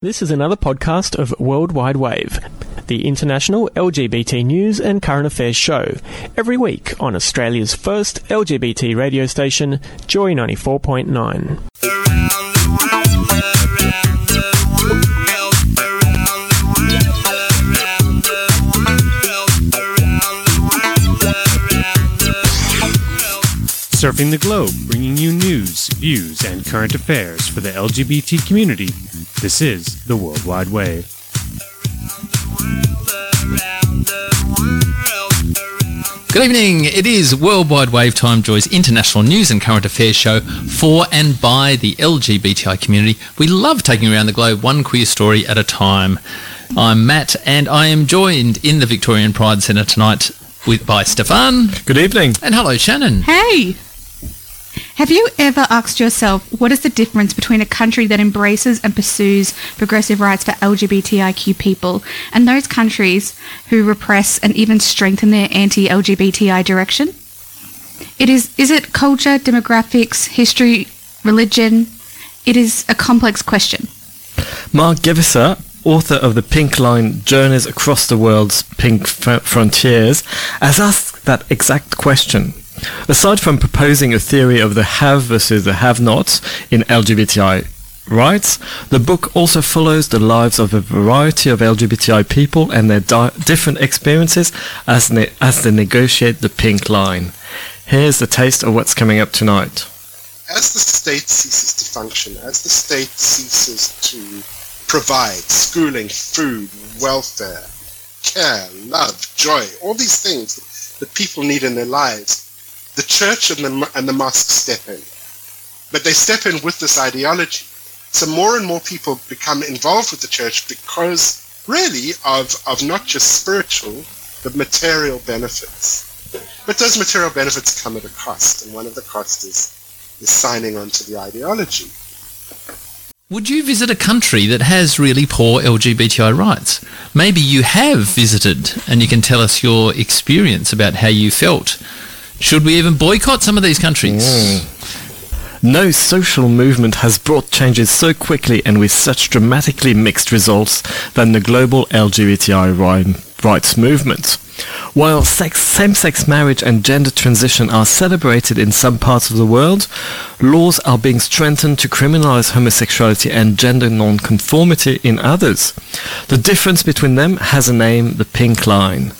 This is another podcast of Worldwide Wave, the international LGBT news and current affairs show, every week on Australia's first LGBT radio station, Joy 94.9. Surfing the globe, bringing you news, views, and current affairs for the LGBT community. This is the World Wide Wave. Good evening. It is Worldwide Wave Time Joy's international news and current affairs show for and by the LGBTI community. We love taking around the globe one queer story at a time. I'm Matt and I am joined in the Victorian Pride Centre tonight with, by Stefan. Good evening. And hello, Shannon. Hey! Have you ever asked yourself what is the difference between a country that embraces and pursues progressive rights for LGBTIQ people and those countries who repress and even strengthen their anti-LGBTI direction? It is is it culture, demographics, history, religion? It is a complex question. Mark Gevisser, author of the Pink Line Journeys Across the World's Pink F- Frontiers, has asked that exact question. Aside from proposing a theory of the have versus the have nots in LGBTI rights, the book also follows the lives of a variety of LGBTI people and their di- different experiences as, ne- as they negotiate the pink line. Here's the taste of what's coming up tonight. As the state ceases to function, as the state ceases to provide schooling, food, welfare, care, love, joy, all these things that people need in their lives, the church and the, and the mosque step in. But they step in with this ideology. So more and more people become involved with the church because really of, of not just spiritual, but material benefits. But those material benefits come at a cost, and one of the costs is, is signing on to the ideology. Would you visit a country that has really poor LGBTI rights? Maybe you have visited and you can tell us your experience about how you felt. Should we even boycott some of these countries? Mm. No social movement has brought changes so quickly and with such dramatically mixed results than the global LGBTI rights movement. While sex, same-sex marriage and gender transition are celebrated in some parts of the world, laws are being strengthened to criminalize homosexuality and gender non-conformity in others. The difference between them has a name, the pink line.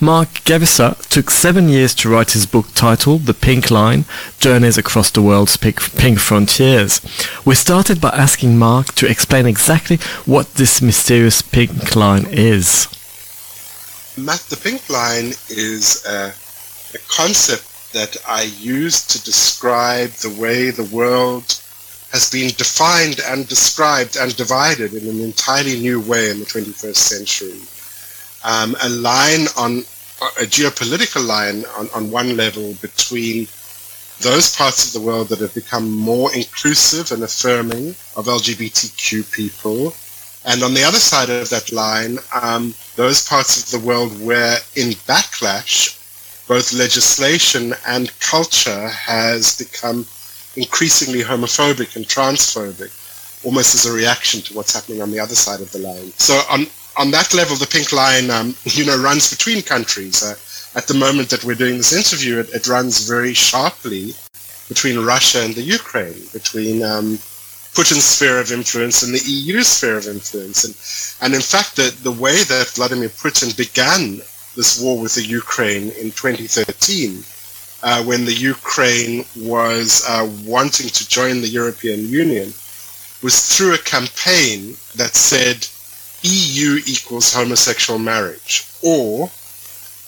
Mark Gevisser took seven years to write his book titled The Pink Line, Journeys Across the World's Pink, Frontiers. We started by asking Mark to explain exactly what this mysterious pink line is. The pink line is a, a concept that I use to describe the way the world has been defined and described and divided in an entirely new way in the 21st century. Um, a line on a geopolitical line on, on one level between those parts of the world that have become more inclusive and affirming of LGBTQ people, and on the other side of that line, um, those parts of the world where, in backlash, both legislation and culture has become increasingly homophobic and transphobic, almost as a reaction to what's happening on the other side of the line. So on on that level, the pink line, um, you know, runs between countries. Uh, at the moment that we're doing this interview, it, it, runs very sharply between Russia and the Ukraine, between um, Putin's sphere of influence and the EU sphere of influence. And, and in fact, the, the way that Vladimir Putin began this war with the Ukraine in 2013, uh, when the Ukraine was uh, wanting to join the European Union, was through a campaign that said EU equals homosexual marriage, or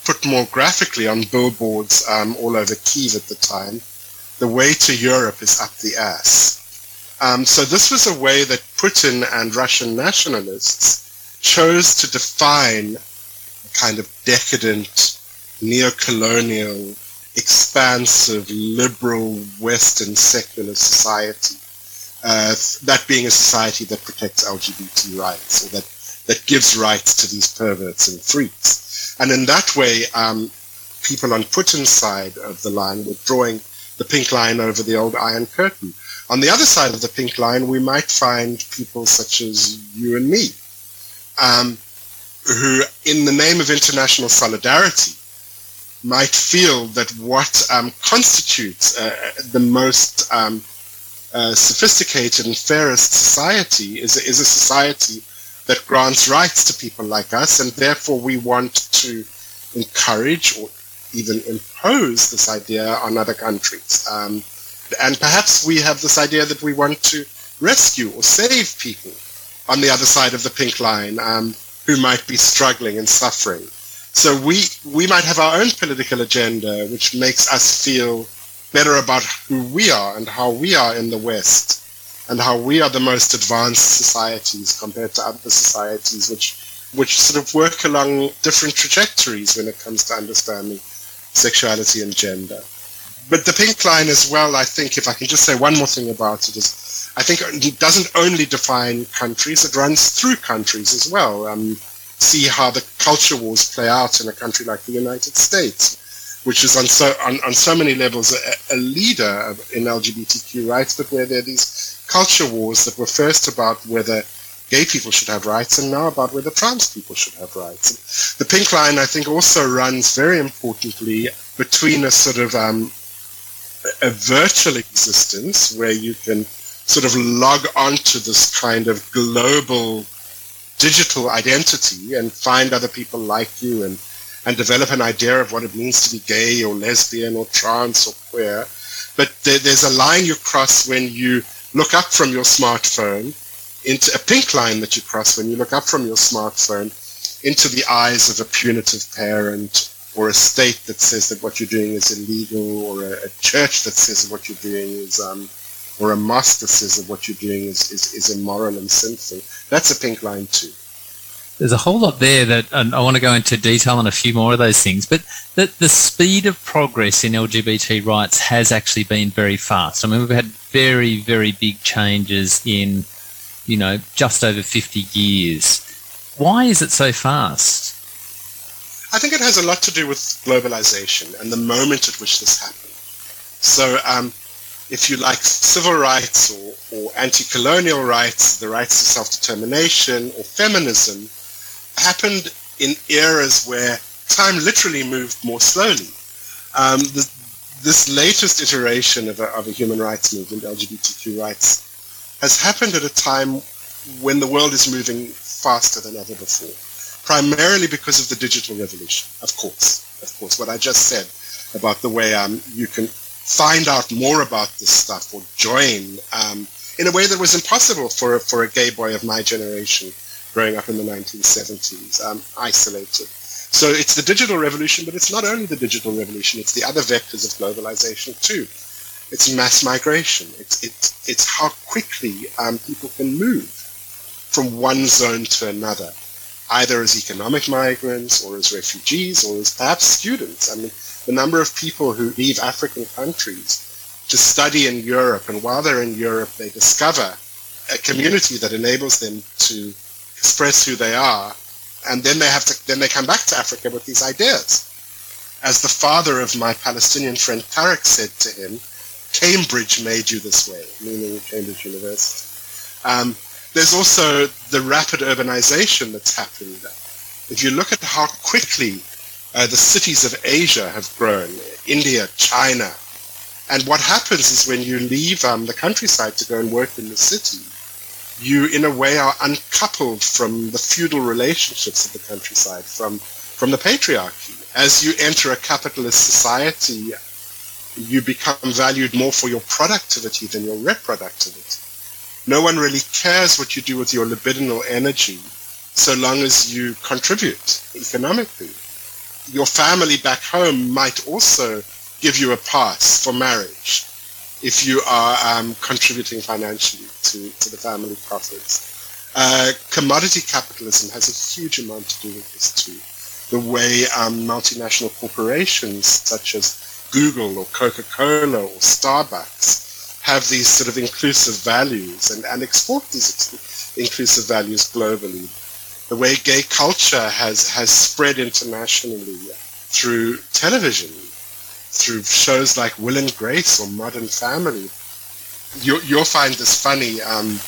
put more graphically on billboards um, all over Kiev at the time, the way to Europe is up the ass. Um, so this was a way that Putin and Russian nationalists chose to define a kind of decadent, neo-colonial, expansive, liberal, Western secular society. Uh, that being a society that protects LGBT rights or that, that gives rights to these perverts and freaks. And in that way, um, people on Putin's side of the line were drawing the pink line over the old Iron Curtain. On the other side of the pink line, we might find people such as you and me, um, who, in the name of international solidarity, might feel that what um, constitutes uh, the most um, uh, sophisticated and fairest society is, is a society that grants rights to people like us, and therefore we want to encourage or even impose this idea on other countries. Um, and perhaps we have this idea that we want to rescue or save people on the other side of the pink line um, who might be struggling and suffering. So we, we might have our own political agenda, which makes us feel better about who we are and how we are in the West and how we are the most advanced societies compared to other societies which which sort of work along different trajectories when it comes to understanding sexuality and gender. But the pink line as well, I think, if I can just say one more thing about it, is I think it doesn't only define countries, it runs through countries as well. Um, see how the culture wars play out in a country like the United States, which is on so, on, on so many levels a, a leader in LGBTQ rights, but where there are these culture wars that were first about whether gay people should have rights and now about whether trans people should have rights. The pink line, I think, also runs very importantly between a sort of um, a virtual existence where you can sort of log on to this kind of global digital identity and find other people like you and, and develop an idea of what it means to be gay or lesbian or trans or queer. But there, there's a line you cross when you look up from your smartphone into a pink line that you cross when you look up from your smartphone into the eyes of a punitive parent or a state that says that what you're doing is illegal or a, a church that says what you're doing is um, or a that says that what you're doing is, is, is immoral and sinful. That's a pink line too. There's a whole lot there that and I want to go into detail on a few more of those things, but the, the speed of progress in LGBT rights has actually been very fast. I mean, we've had very, very big changes in you know, just over 50 years. Why is it so fast? I think it has a lot to do with globalization and the moment at which this happened. So, um, if you like civil rights or, or anti-colonial rights, the rights to self-determination or feminism happened in eras where time literally moved more slowly. Um, the, this latest iteration of a, of a human rights movement, LGBTQ rights, has happened at a time when the world is moving faster than ever before, primarily because of the digital revolution, of course. Of course, what I just said about the way um, you can find out more about this stuff or join um, in a way that was impossible for, for a gay boy of my generation growing up in the 1970s, um, isolated. So it's the digital revolution, but it's not only the digital revolution, it's the other vectors of globalization too. It's mass migration. It's, it's, it's how quickly um, people can move from one zone to another, either as economic migrants or as refugees or as perhaps students. I mean, the number of people who leave African countries to study in Europe, and while they're in Europe, they discover a community that enables them to express who they are, and then they have to then they come back to Africa with these ideas. As the father of my Palestinian friend Tarek said to him, Cambridge made you this way, meaning Cambridge University. Um, there's also the rapid urbanization that's happened. If you look at how quickly uh, the cities of Asia have grown, India, China, and what happens is when you leave um, the countryside to go and work in the city, you in a way are uncoupled from the feudal relationships of the countryside, from, from the patriarchy. As you enter a capitalist society, you become valued more for your productivity than your reproductivity. No one really cares what you do with your libidinal energy so long as you contribute economically. Your family back home might also give you a pass for marriage. If you are um, contributing financially to, to the family profits. Uh, commodity capitalism has a huge amount to do with this too. The way um, multinational corporations such as Google or Coca-Cola or Starbucks have these sort of inclusive values and, and export these ex- inclusive values globally. The way gay culture has, has spread internationally through television, through shows like Will and Grace or Modern Family. You, you'll find this funny. Um,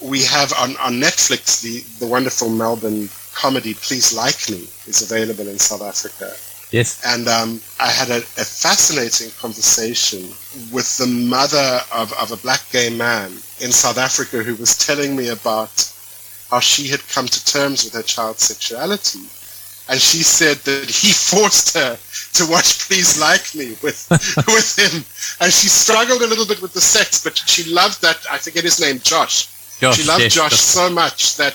we have on, on Netflix the, the wonderful Melbourne comedy Please Like Me is available in South Africa. Yes. And um, I had a, a, fascinating conversation with the mother of, of a black gay man in South Africa who was telling me about how she had come to terms with her child's sexuality. And she said that he forced her to watch Please Like Me with, with him. And she struggled a little bit with the sex, but she loved that, I forget his name, Josh. Josh she loved yes, Josh so much that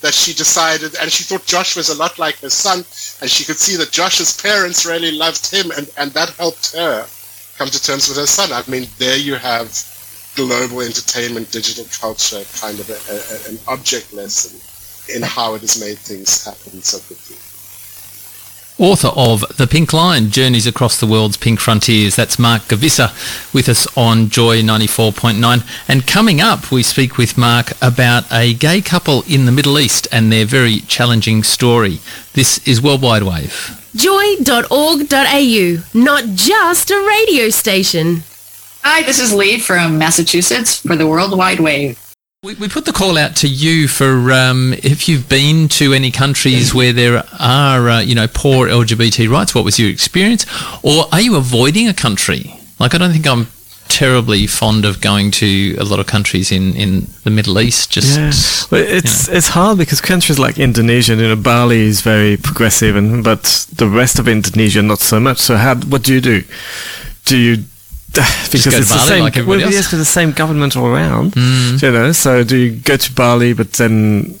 that she decided, and she thought Josh was a lot like her son, and she could see that Josh's parents really loved him, and, and that helped her come to terms with her son. I mean, there you have global entertainment, digital culture, kind of a, a, an object lesson in how it has made things happen so quickly author of The Pink Line, Journeys Across the World's Pink Frontiers. That's Mark Gevisser with us on Joy 94.9. And coming up, we speak with Mark about a gay couple in the Middle East and their very challenging story. This is Worldwide Wave. Joy.org.au, not just a radio station. Hi, this is Lee from Massachusetts for the Worldwide Wave. We, we put the call out to you for um, if you've been to any countries where there are, uh, you know, poor LGBT rights. What was your experience, or are you avoiding a country? Like, I don't think I'm terribly fond of going to a lot of countries in, in the Middle East. Just yeah. well, it's you know. it's hard because countries like Indonesia, you know, Bali is very progressive, and but the rest of Indonesia not so much. So how what do you do? Do you because it's the same. Like well, yes, the same government all around. Mm. You know, so do you go to Bali, but then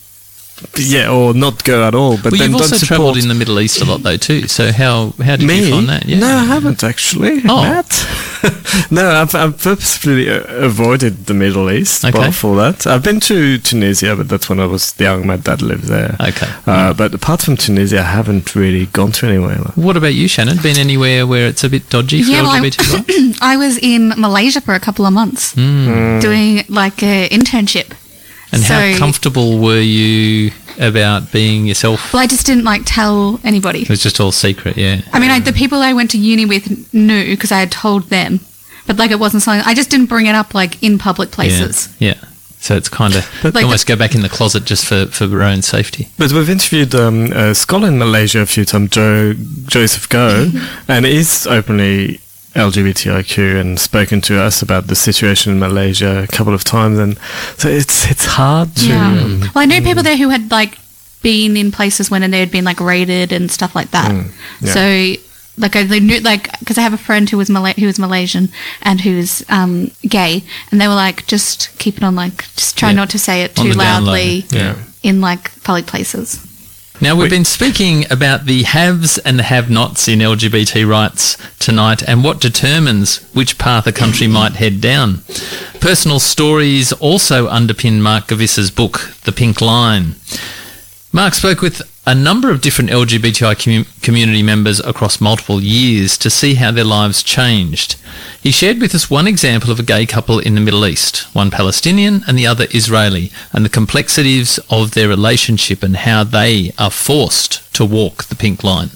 yeah, or not go at all. But well, then you've also support... travelled in the Middle East a lot, though, too. So how how did Me? you find that? Yeah. No, I haven't actually. Oh. Matt. no, I've, I've purposefully uh, avoided the Middle East. Okay. for that, I've been to Tunisia, but that's when I was young. My dad lived there. Okay. Uh, but apart from Tunisia, I haven't really gone to anywhere. What about you, Shannon? Been anywhere where it's a bit dodgy for yeah, well, I, I was in Malaysia for a couple of months mm. doing like an internship. And so, how comfortable were you about being yourself? Well, I just didn't like tell anybody. It was just all secret, yeah. I mean, I, the people I went to uni with knew because I had told them, but like it wasn't something I just didn't bring it up like in public places. Yeah. yeah. So it's kind of like almost the, go back in the closet just for, for your own safety. But we've interviewed um, a scholar in Malaysia a few times, Joe Joseph Goh, and he's openly LGBTIQ and spoken to us about the situation in Malaysia a couple of times, and so it's it's hard to. Yeah. Um, well, I know people there who had like been in places when they had been like raided and stuff like that. Mm, yeah. So like I they knew like because I have a friend who was Malay- who was Malaysian and who's um, gay, and they were like just keep it on like just try yeah. not to say it too loudly yeah. in like public places. Now, we've been speaking about the haves and the have nots in LGBT rights tonight and what determines which path a country might head down. Personal stories also underpin Mark Gevisser's book, The Pink Line. Mark spoke with a number of different LGBTI com- community members across multiple years to see how their lives changed. He shared with us one example of a gay couple in the Middle East, one Palestinian and the other Israeli, and the complexities of their relationship and how they are forced to walk the pink line.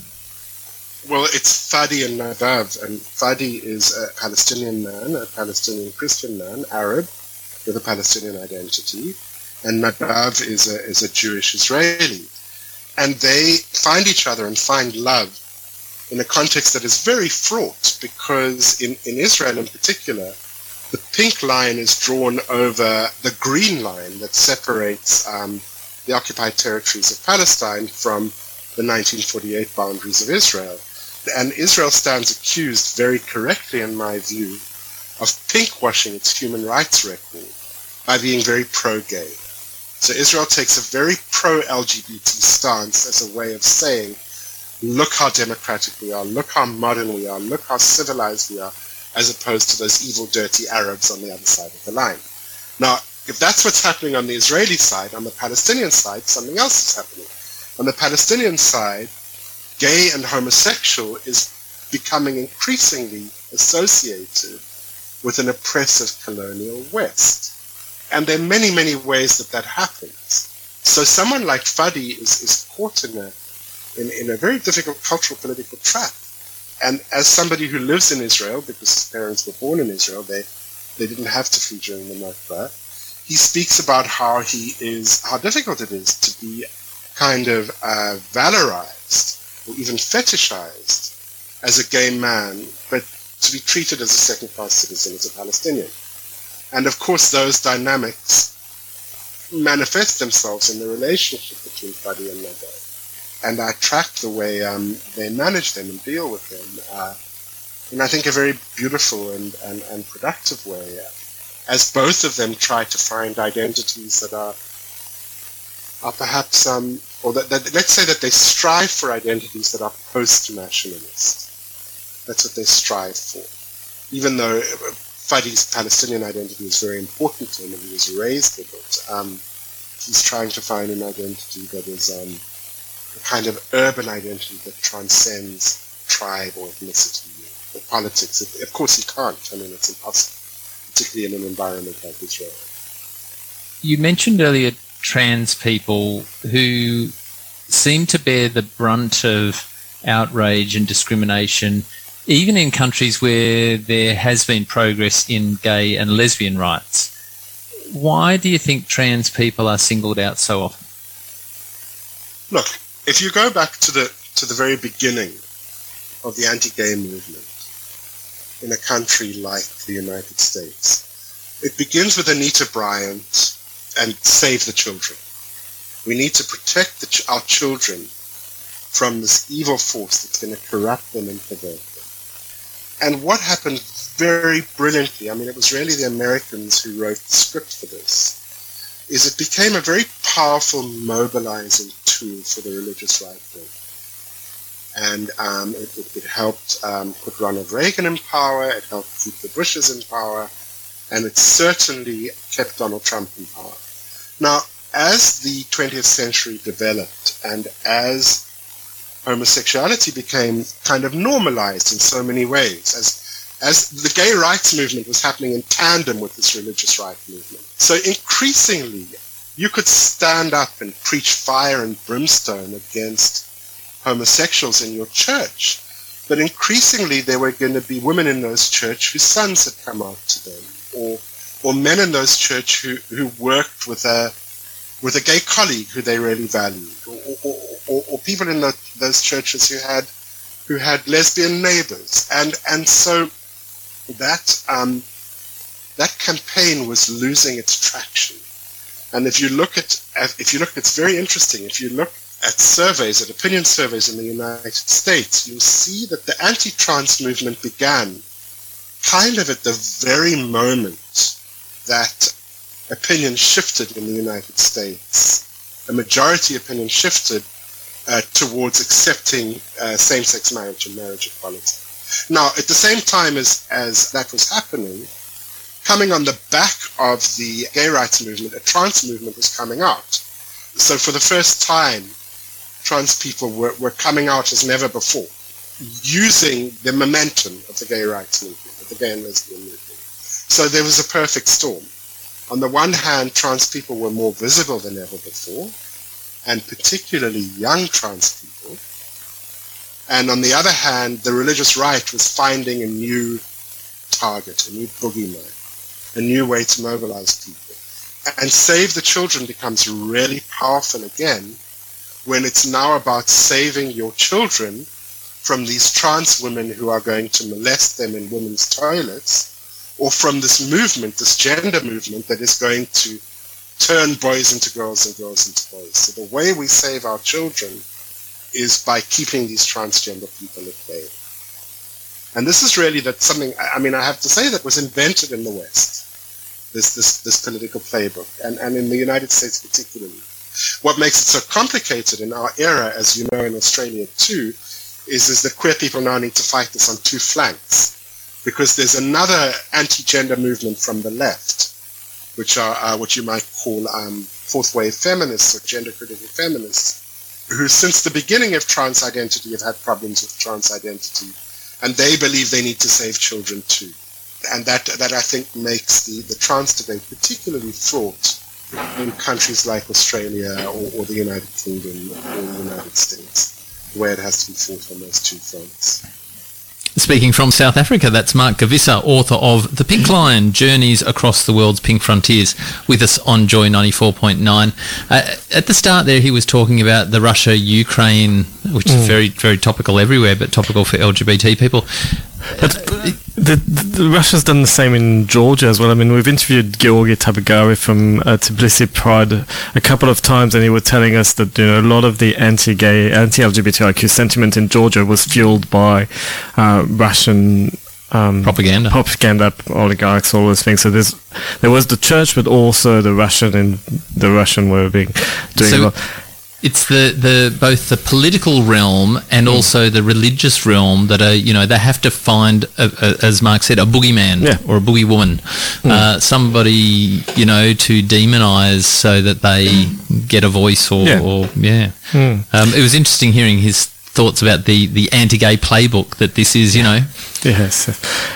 Well, it's Fadi and Nadav, and Fadi is a Palestinian man, a Palestinian Christian man, Arab, with a Palestinian identity, and Nadav is a, is a Jewish Israeli and they find each other and find love in a context that is very fraught because in, in Israel in particular, the pink line is drawn over the green line that separates um, the occupied territories of Palestine from the 1948 boundaries of Israel. And Israel stands accused very correctly, in my view, of pinkwashing its human rights record by being very pro-gay. So Israel takes a very pro-LGBT stance as a way of saying, look how democratic we are, look how modern we are, look how civilized we are, as opposed to those evil, dirty Arabs on the other side of the line. Now, if that's what's happening on the Israeli side, on the Palestinian side, something else is happening. On the Palestinian side, gay and homosexual is becoming increasingly associated with an oppressive colonial West. And there are many, many ways that that happens. So someone like Fadi is, is caught in a, in, in a very difficult cultural political trap. And as somebody who lives in Israel, because his parents were born in Israel, they, they didn't have to flee during the Nakba, he speaks about how he is, how difficult it is to be kind of uh, valorized or even fetishized as a gay man, but to be treated as a second-class citizen as a Palestinian. And of course, those dynamics manifest themselves in the relationship between Fadi and Nadav. And I track the way um, they manage them and deal with them uh, in, I think, a very beautiful and, and, and productive way, as both of them try to find identities that are, are perhaps, um, or that, that, let's say that they strive for identities that are post-nationalist. That's what they strive for. Even though Fadi's Palestinian identity is very important to him and he was raised with it, um, he's trying to find an identity that is um, a kind of urban identity that transcends tribe or ethnicity or politics. Of course he can't. I mean, it's impossible, particularly in an environment like Israel. You mentioned earlier trans people who seem to bear the brunt of outrage and discrimination even in countries where there has been progress in gay and lesbian rights. Why do you think trans people are singled out so often? Look, if you go back to the to the very beginning of the anti-gay movement in a country like the United States, it begins with Anita Bryant and Save the Children. We need to protect ch- our children from this evil force that's going to corrupt them and pervert and what happened very brilliantly, I mean, it was really the Americans who wrote the script for this, is it became a very powerful mobilizing tool for the religious right wing. And um, it, it, it, helped um, put Ronald Reagan in power, it helped keep the Bushes in power, and it certainly kept Donald Trump in power. Now, as the 20th century developed and as homosexuality became kind of normalized in so many ways as as the gay rights movement was happening in tandem with this religious rights movement. So increasingly, you could stand up and preach fire and brimstone against homosexuals in your church. But increasingly, there were going to be women in those church whose sons had come out to them, or or men in those church who, who worked with a with a gay colleague who they really valued, or, or, or, or people in the, those churches who had who had lesbian neighbors, and and so that um, that campaign was losing its traction. And if you look at if you look, it's very interesting. If you look at surveys, at opinion surveys in the United States, you'll see that the anti-trans movement began kind of at the very moment that opinion shifted in the United States. A majority opinion shifted uh, towards accepting uh, same-sex marriage and marriage equality. Now, at the same time as, as that was happening, coming on the back of the gay rights movement, a trans movement was coming out. So for the first time, trans people were, were coming out as never before, using the momentum of the gay rights movement, of the gay and lesbian movement. So there was a perfect storm on the one hand, trans people were more visible than ever before, and particularly young trans people. And on the other hand, the religious right was finding a new target, a new boogeyman, a new way to mobilize people. And Save the Children becomes really powerful again when it's now about saving your children from these trans women who are going to molest them in women's toilets or from this movement, this gender movement that is going to turn boys into girls and girls into boys. So the way we save our children is by keeping these transgender people at bay. And this is really that something, I mean, I have to say that was invented in the West, this, this, this political playbook, and, and in the United States particularly. What makes it so complicated in our era, as you know in Australia too, is, is that queer people now need to fight this on two flanks because there's another anti-gender movement from the left, which are uh, what you might call um, fourth wave feminists or gender critical feminists, who since the beginning of trans identity have had problems with trans identity, and they believe they need to save children too. And that, that I think makes the, the trans debate particularly fraught in countries like Australia or, or the United Kingdom or the United States, where it has to be fought on those two fronts. Speaking from South Africa, that's Mark Gevisser, author of The Pink Line, Journeys Across the World's Pink Frontiers, with us on Joy 94.9. Uh, at the start there, he was talking about the Russia-Ukraine, which is very, very topical everywhere, but topical for LGBT people. But the, the, Russia's done the same in Georgia as well. I mean, we've interviewed Giorgi Tabagari from uh, Tbilisi Pride a couple of times, and he was telling us that you know a lot of the anti-gay, anti-LGBTIQ sentiment in Georgia was fueled by uh, Russian um, propaganda, propaganda, oligarchs, all those things. So there's there was the church, but also the Russian and the Russian were being doing. So- a lot. It's the, the both the political realm and also the religious realm that are you know they have to find a, a, as Mark said a boogeyman Yeah. or a boogie woman, uh, somebody you know to demonize so that they get a voice or Yeah. or, yeah. Um, it was interesting hearing his thoughts about the, the anti-gay playbook that this is you know. Yes,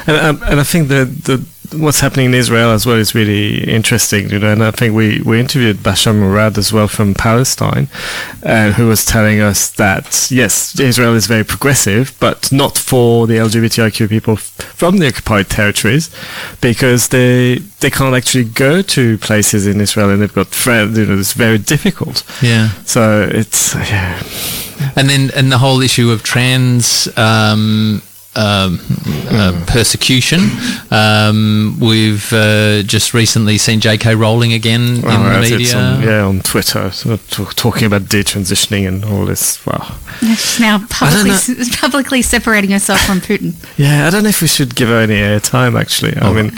and um, and I think the the what's happening in Israel as well is really interesting, you know. And I think we we interviewed Bashar Murad as well from Palestine, uh, who was telling us that yes, Israel is very progressive, but not for the LGBTIQ people from the occupied territories, because they they can't actually go to places in Israel and they've got friends. You know, it's very difficult. yeah So it's yeah. and then and the whole issue of trans um, um, uh, persecution. Um, we've uh, just recently seen J.K. Rowling again in Well, the that's it, media. on- yeah, on Twitter, so t- talking about detransitioning and all this. Wow. She's now publicly, s- publicly separating herself from Putin. Yeah, I don't know if we should give her any airtime. Actually, I mean,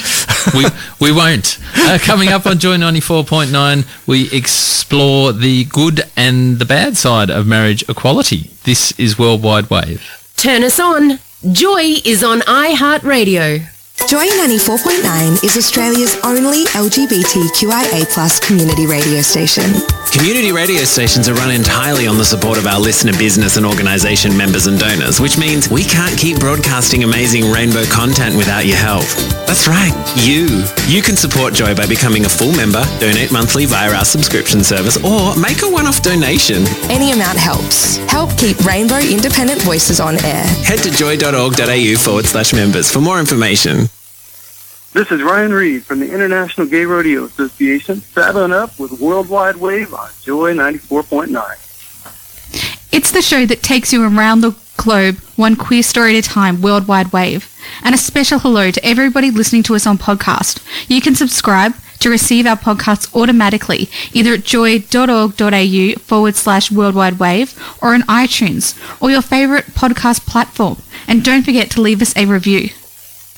we we won't. Uh, coming up on Joy ninety four point nine, we explore the good and the bad side of marriage equality. This is Worldwide Wave. Turn us on. Joy is on iHeartRadio. Joy 94.9 is Australia's only LGBTQIA community radio station. Community radio stations are run entirely on the support of our listener business and organisation members and donors, which means we can't keep broadcasting amazing rainbow content without your help. That's right, you. You can support Joy by becoming a full member, donate monthly via our subscription service, or make a one-off donation. Any amount helps. Help keep Rainbow Independent Voices on air. Head to joy.org.au forward slash members for more information. This is Ryan Reed from the International Gay Rodeo Association, saddling up with Worldwide Wave on Joy 94.9. It's the show that takes you around the globe, one queer story at a time, worldwide wave. And a special hello to everybody listening to us on podcast. You can subscribe to receive our podcasts automatically, either at joy.org.au forward slash worldwide wave or on iTunes or your favourite podcast platform. And don't forget to leave us a review.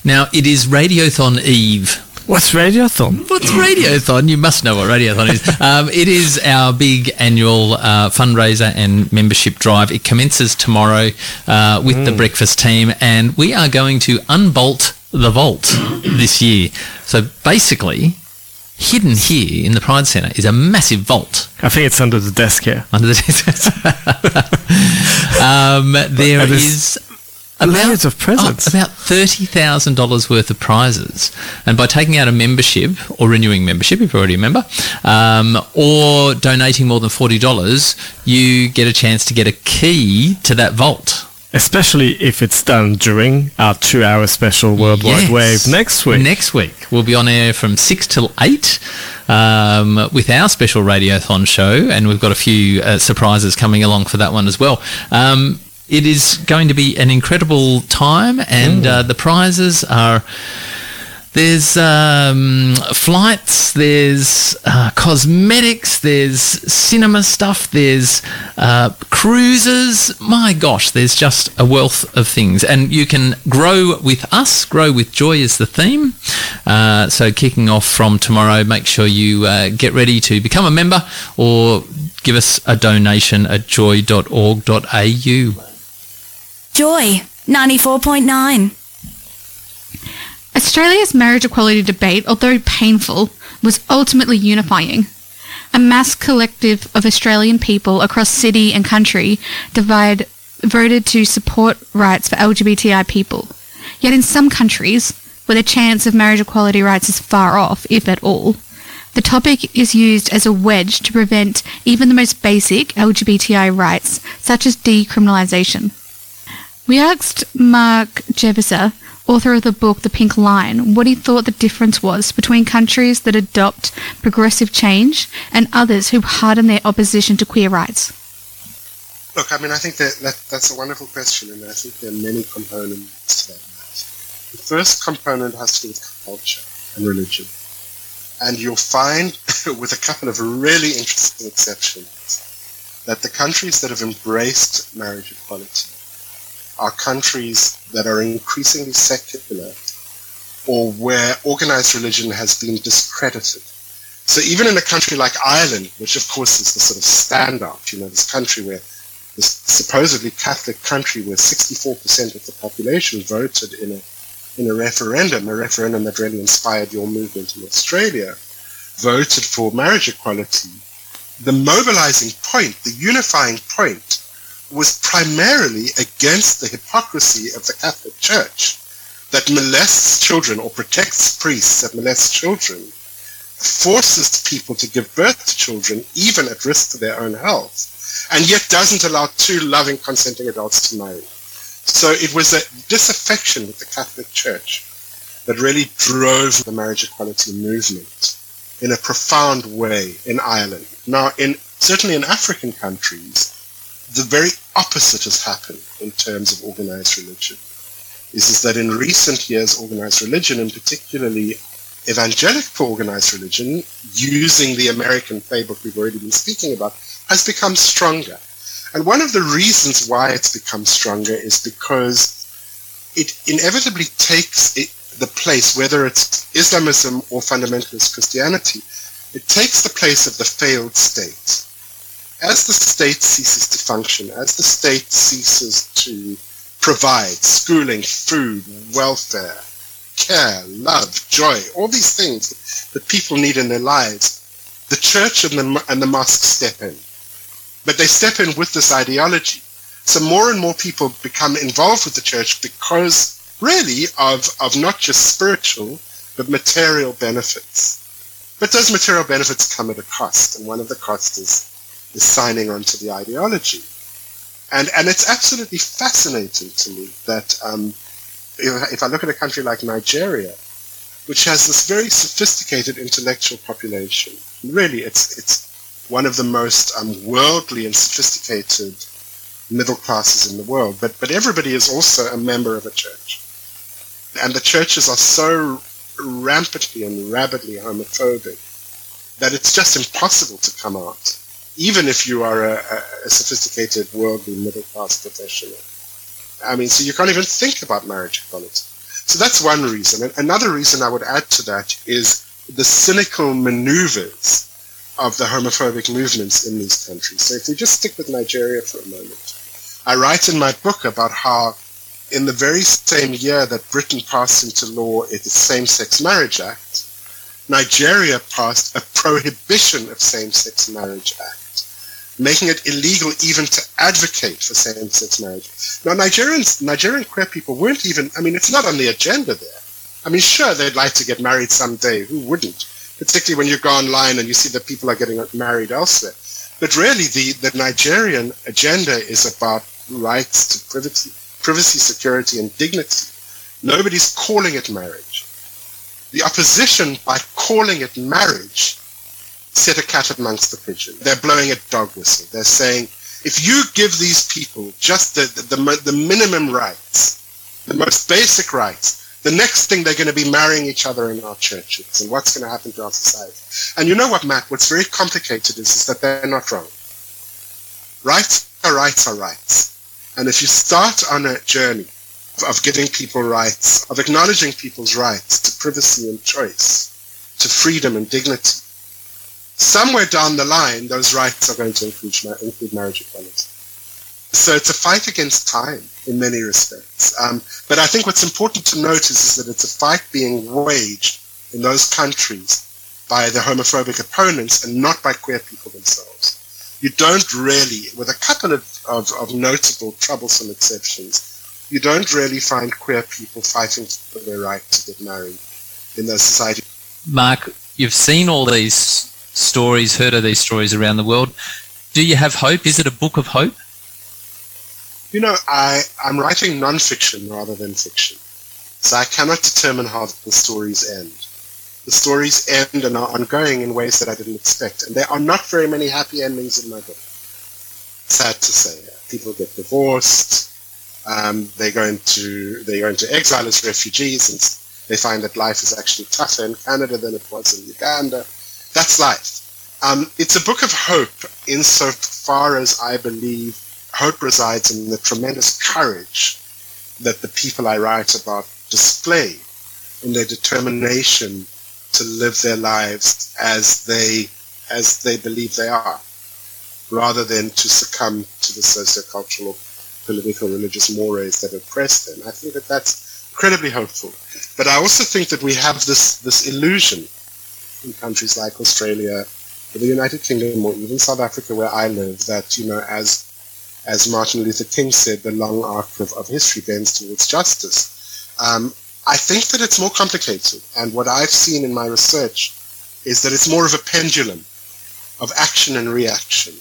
Now it is Radiothon Eve. what's Radiothon? What's Radiothon? You must know what Radiothon is. Um, it is our big annual uh, fundraiser and membership drive. It commences tomorrow uh, with the breakfast team, and we are going to unbolt the vault this year. So basically, hidden here in the Pride Centre is a massive vault. I think it's under the desk here. Under the desk. um, there's is Loads of presents. Oh, about thirty thousand dollars worth of prizes, and by taking out a membership or renewing membership, if you're already a member, um, or donating more than forty dollars, you get a chance to get a key to that vault. Especially if it's done during our two-hour special Worldwide Yes. Wave next week. Next week, we'll be on air from six till eight um, with our special radiothon show, and we've got a few uh, surprises coming along for that one as well. Um, it is going to be an incredible time, and uh, the prizes are. There's um, flights, there's uh, cosmetics, there's cinema stuff, there's uh, cruises. My gosh, there's just a wealth of things. And you can grow with us, grow with joy is the theme. Uh, so, kicking off from tomorrow, make sure you uh, get ready to become a member or give us a donation at joy.org.au. Joy 94.9. Australia's marriage equality debate, although painful, was ultimately unifying. A mass collective of Australian people across city and country divide, voted to support rights for LGBTI people. Yet in some countries, where the chance of marriage equality rights is far off, if at all, the topic is used as a wedge to prevent even the most basic LGBTI rights, such as decriminalisation. We asked Mark Gevisser, author of the book The Pink Line, what he thought the difference was between countries that adopt progressive change and others who harden their opposition to queer rights. Look, I mean, I think that, that that's a wonderful question, and I think there are many components to that. The first component has to do with culture and religion. And you'll find, with a couple of really interesting exceptions, that the countries that have embraced marriage equality are countries that are increasingly secular or where organized religion has been discredited. So even in a country like Ireland, which of course is the sort of standout, you know, this country where this supposedly Catholic country where 64% of the population voted in a in a referendum, a referendum that really inspired your movement in Australia, voted for marriage equality, the mobilizing point, the unifying point, was primarily against the hypocrisy of the Catholic Church that molests children or protects priests that molest children, forces people to give birth to children even at risk to their own health, and yet doesn't allow two loving, consenting adults to marry. So it was a disaffection with the Catholic Church that really drove the marriage equality movement in a profound way in Ireland. Now, in certainly in African countries, the very opposite has happened in terms of organized religion. Is, is that in recent years, organized religion, and particularly evangelical organized religion, using the American playbook we've already been speaking about, has become stronger. And one of the reasons why it's become stronger is because it inevitably takes it, the place, whether it's Islamism or fundamentalist Christianity, it takes the place of the failed state. As the state ceases to function, as the state ceases to provide schooling, food, welfare, care, love, joy, all these things that people need in their lives, the church and the, and the mosque step in but they step in with this ideology. So more and more people become involved with the church because really of, of not just spiritual, but material benefits. But those material benefits come at a cost, and one of the costs is, is signing on to the ideology. And, and it's absolutely fascinating to me that um, if, I look at a country like Nigeria, which has this very sophisticated intellectual population, really it's, it's one of the most um, worldly and sophisticated middle classes in the world. But, but everybody is also a member of a church. And the churches are so rampantly and rabidly homophobic that it's just impossible to come out, even if you are a, a sophisticated worldly middle class professional. I mean, so you can't even think about marriage equality. So that's one reason. And another reason I would add to that is the cynical maneuvers of the homophobic movements in these countries. So if we just stick with Nigeria for a moment, I write in my book about how in the very same year that Britain passed into law its Same-Sex Marriage Act, Nigeria passed a prohibition of same-sex marriage act, making it illegal even to advocate for same-sex marriage. Now, Nigerians, Nigerian queer people weren't even, I mean, it's not on the agenda there. I mean, sure, they'd like to get married someday. Who wouldn't? particularly when you go online and you see that people are getting married elsewhere. But really, the, the Nigerian agenda is about rights to privacy, privacy, security, and dignity. Nobody's calling it marriage. The opposition, by calling it marriage, set a cat amongst the pigeons. They're blowing a dog whistle. They're saying, if you give these people just the, the, the, the minimum rights, the most basic rights, the next thing they're going to be marrying each other in our churches and what's going to happen to our society. And you know what, Matt? What's very complicated is, is that they're not wrong. Rights are rights are rights. And if you start on a journey of giving people rights, of acknowledging people's rights to privacy and choice, to freedom and dignity, somewhere down the line, those rights are going to include, include marriage equality. So it's a fight against time in many respects. Um, but I think what's important to notice is that it's a fight being waged in those countries by the homophobic opponents and not by queer people themselves. You don't really, with a couple of, of, of notable troublesome exceptions, you don't really find queer people fighting for their right to get married in those societies. Mark, you've seen all these stories, heard of these stories around the world. Do you have hope? Is it a book of hope? You know, I, I'm writing non-fiction rather than fiction. So I cannot determine how the stories end. The stories end and are ongoing in ways that I didn't expect. And there are not very many happy endings in my book. Sad to say. People get divorced. Um, they go into they go into exile as refugees, and they find that life is actually tougher in Canada than it was in Uganda. That's life. Um, it's a book of hope insofar as I believe hope resides in the tremendous courage that the people I write about display in their determination to live their lives as they as they believe they are, rather than to succumb to the sociocultural, political, religious mores that oppress them. I think that that's incredibly hopeful. But I also think that we have this this illusion in countries like Australia, or the United Kingdom, or even South Africa, where I live, that you know, as as Martin Luther King said, the long arc of, of history bends towards justice. Um, I think that it's more complicated, and what I've seen in my research is that it's more of a pendulum of action and reaction,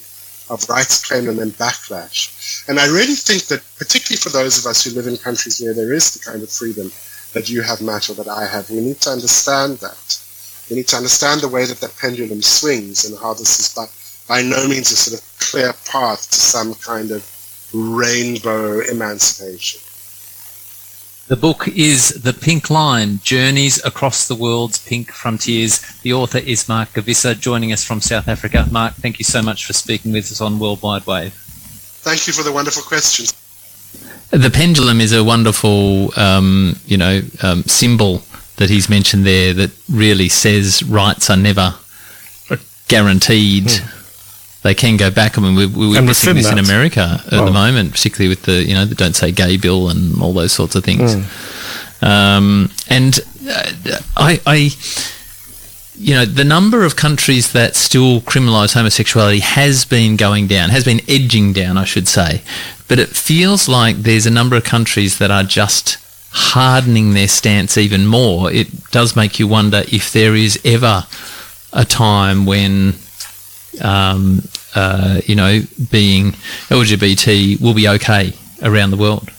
of rights claim and then backlash. And I really think that, particularly for those of us who live in countries where there is the kind of freedom that you have, Matt, or that I have, we need to understand that. We need to understand the way that that pendulum swings and how this is by, by no means a sort of clear path to some kind of rainbow emancipation. The book is The Pink Line Journeys Across the World's Pink Frontiers. The author is Mark Gevisser, joining us from South Africa. Mark, thank you so much for speaking with us on World Wide Wave. Thank you for the wonderful questions. The pendulum is a wonderful, um, you know, um, symbol that he's mentioned there that really says rights are never guaranteed. Hmm they can go back. I mean, we're, we're witnessing this that. in America at the moment, particularly with the you know the Don't Say Gay bill and all those sorts of things. Mm. Um, and uh, I, I, you know, the number of countries that still criminalise homosexuality has been going down, has been edging down, I should say. But it feels like there's a number of countries that are just hardening their stance even more. It does make you wonder if there is ever a time when um, uh, you know, being LGBT will be okay around the world?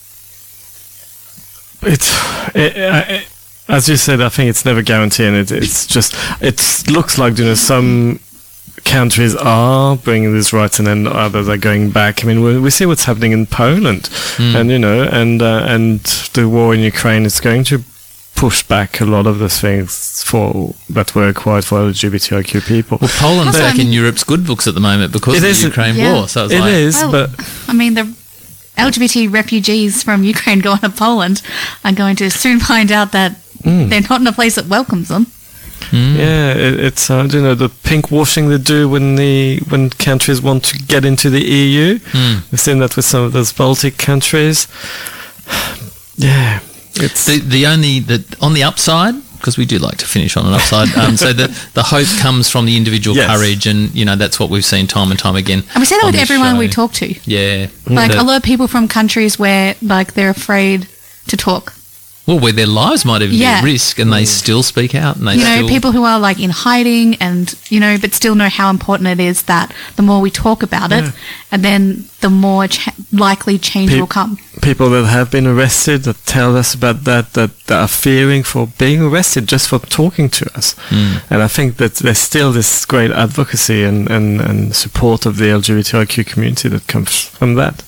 It's it, it, as you said. I think it's never guaranteed. It, it's just it looks like you know some countries are bringing these rights and then others are going back. I mean, we, we see what's happening in Poland, mm. and you know, and uh, and the war in Ukraine is going to push back a lot of the things for that were required for LGBTIQ people. Well, Poland's also, back I mean, in Europe's good books at the moment because of the Ukraine yeah. war. So it like, is, well, but I mean the LGBT refugees from Ukraine going to Poland are going to soon find out that mm. they're not in a place that welcomes them. Mm. Yeah, it, it's uh, you know the pink washing they do when the when countries want to get into the EU. Mm. We've seen that with some of those Baltic countries. Yeah, it's the the only the on the upside because we do like to finish on an upside. Um, so the the hope comes from the individual yes. courage, and you know that's what we've seen time and time again. And we say that with everyone show. we talk to. Yeah, like the, a lot of people from countries where like they're afraid to talk well, where their lives might even yeah. be at risk, and they still speak out, and they you know people who are like in hiding, and you know, but still know how important it is that the more we talk about it, and then the more ch- likely change Pe- will come. People that have been arrested that tell us about that, that, that are fearing for being arrested just for talking to us, mm. and I think that there's still this great advocacy and, and, and support of the LGBTIQ community that comes from that,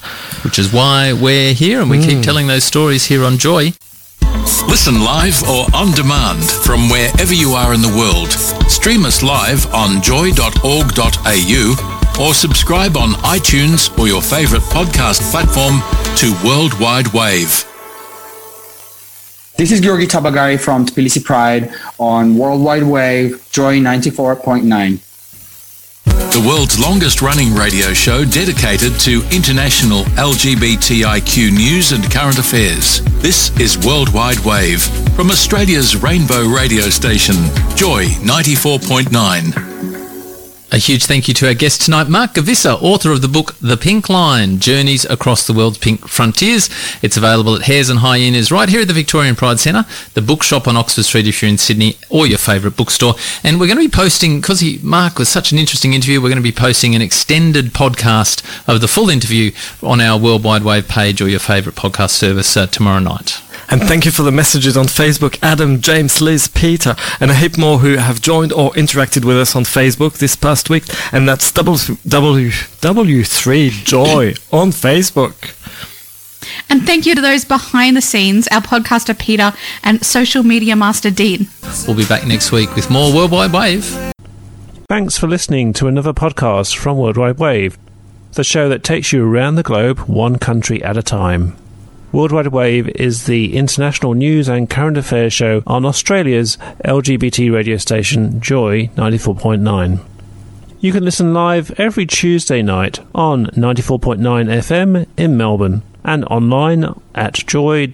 which is why we're here, and we mm. keep telling those stories here on Joy. Listen live or on demand from wherever you are in the world. Stream us live on joy.org.au or subscribe on iTunes or your favorite podcast platform to Worldwide Wave. This is Giorgi Tabagari from Tbilisi Pride on Worldwide Wave Joy 94.9. the world's longest running radio show dedicated to international LGBTIQ news and current affairs. This is Worldwide Wave from Australia's rainbow radio station, Joy 94.9. A huge thank you to our guest tonight, Mark Gevisser, author of the book The Pink Line, Journeys Across the World's Pink Frontiers. It's available at Hares and Hyenas right here at the Victorian Pride Centre, the bookshop on Oxford Street if you're in Sydney, or your favourite bookstore. And we're going to be posting, because Mark was such an interesting interview, we're going to be posting an extended podcast of the full interview on our Worldwide Wave page or your favourite podcast service uh, tomorrow night. And thank you for the messages on Facebook, Adam, James, Liz, Peter, and a heap more who have joined or interacted with us on Facebook this past week. And that's W3 Joy on Facebook. And thank you to those behind the scenes, our podcaster Peter and social media master Dean. We'll be back next week with more Worldwide Wave. Thanks for listening to another podcast from Worldwide Wave, the show that takes you around the globe one country at a time. Worldwide Wave is the international news and current affairs show on Australia's LGBT radio station Joy 94.9. You can listen live every Tuesday night on 94.9 FM in Melbourne and online at joy.org.au.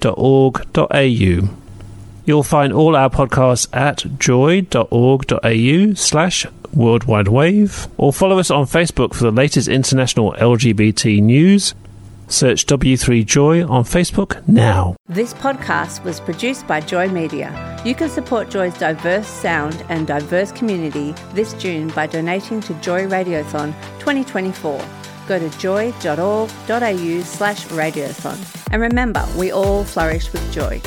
You'll find all our podcasts at joy.org.au slash worldwide wave or follow us on Facebook for the latest international LGBT news Search W3Joy on Facebook now. This podcast was produced by Joy Media. You can support Joy's diverse sound and diverse community this June by donating to Joy Radiothon 2024. Go to joy.org.au slash radiothon. And remember, we all flourish with joy.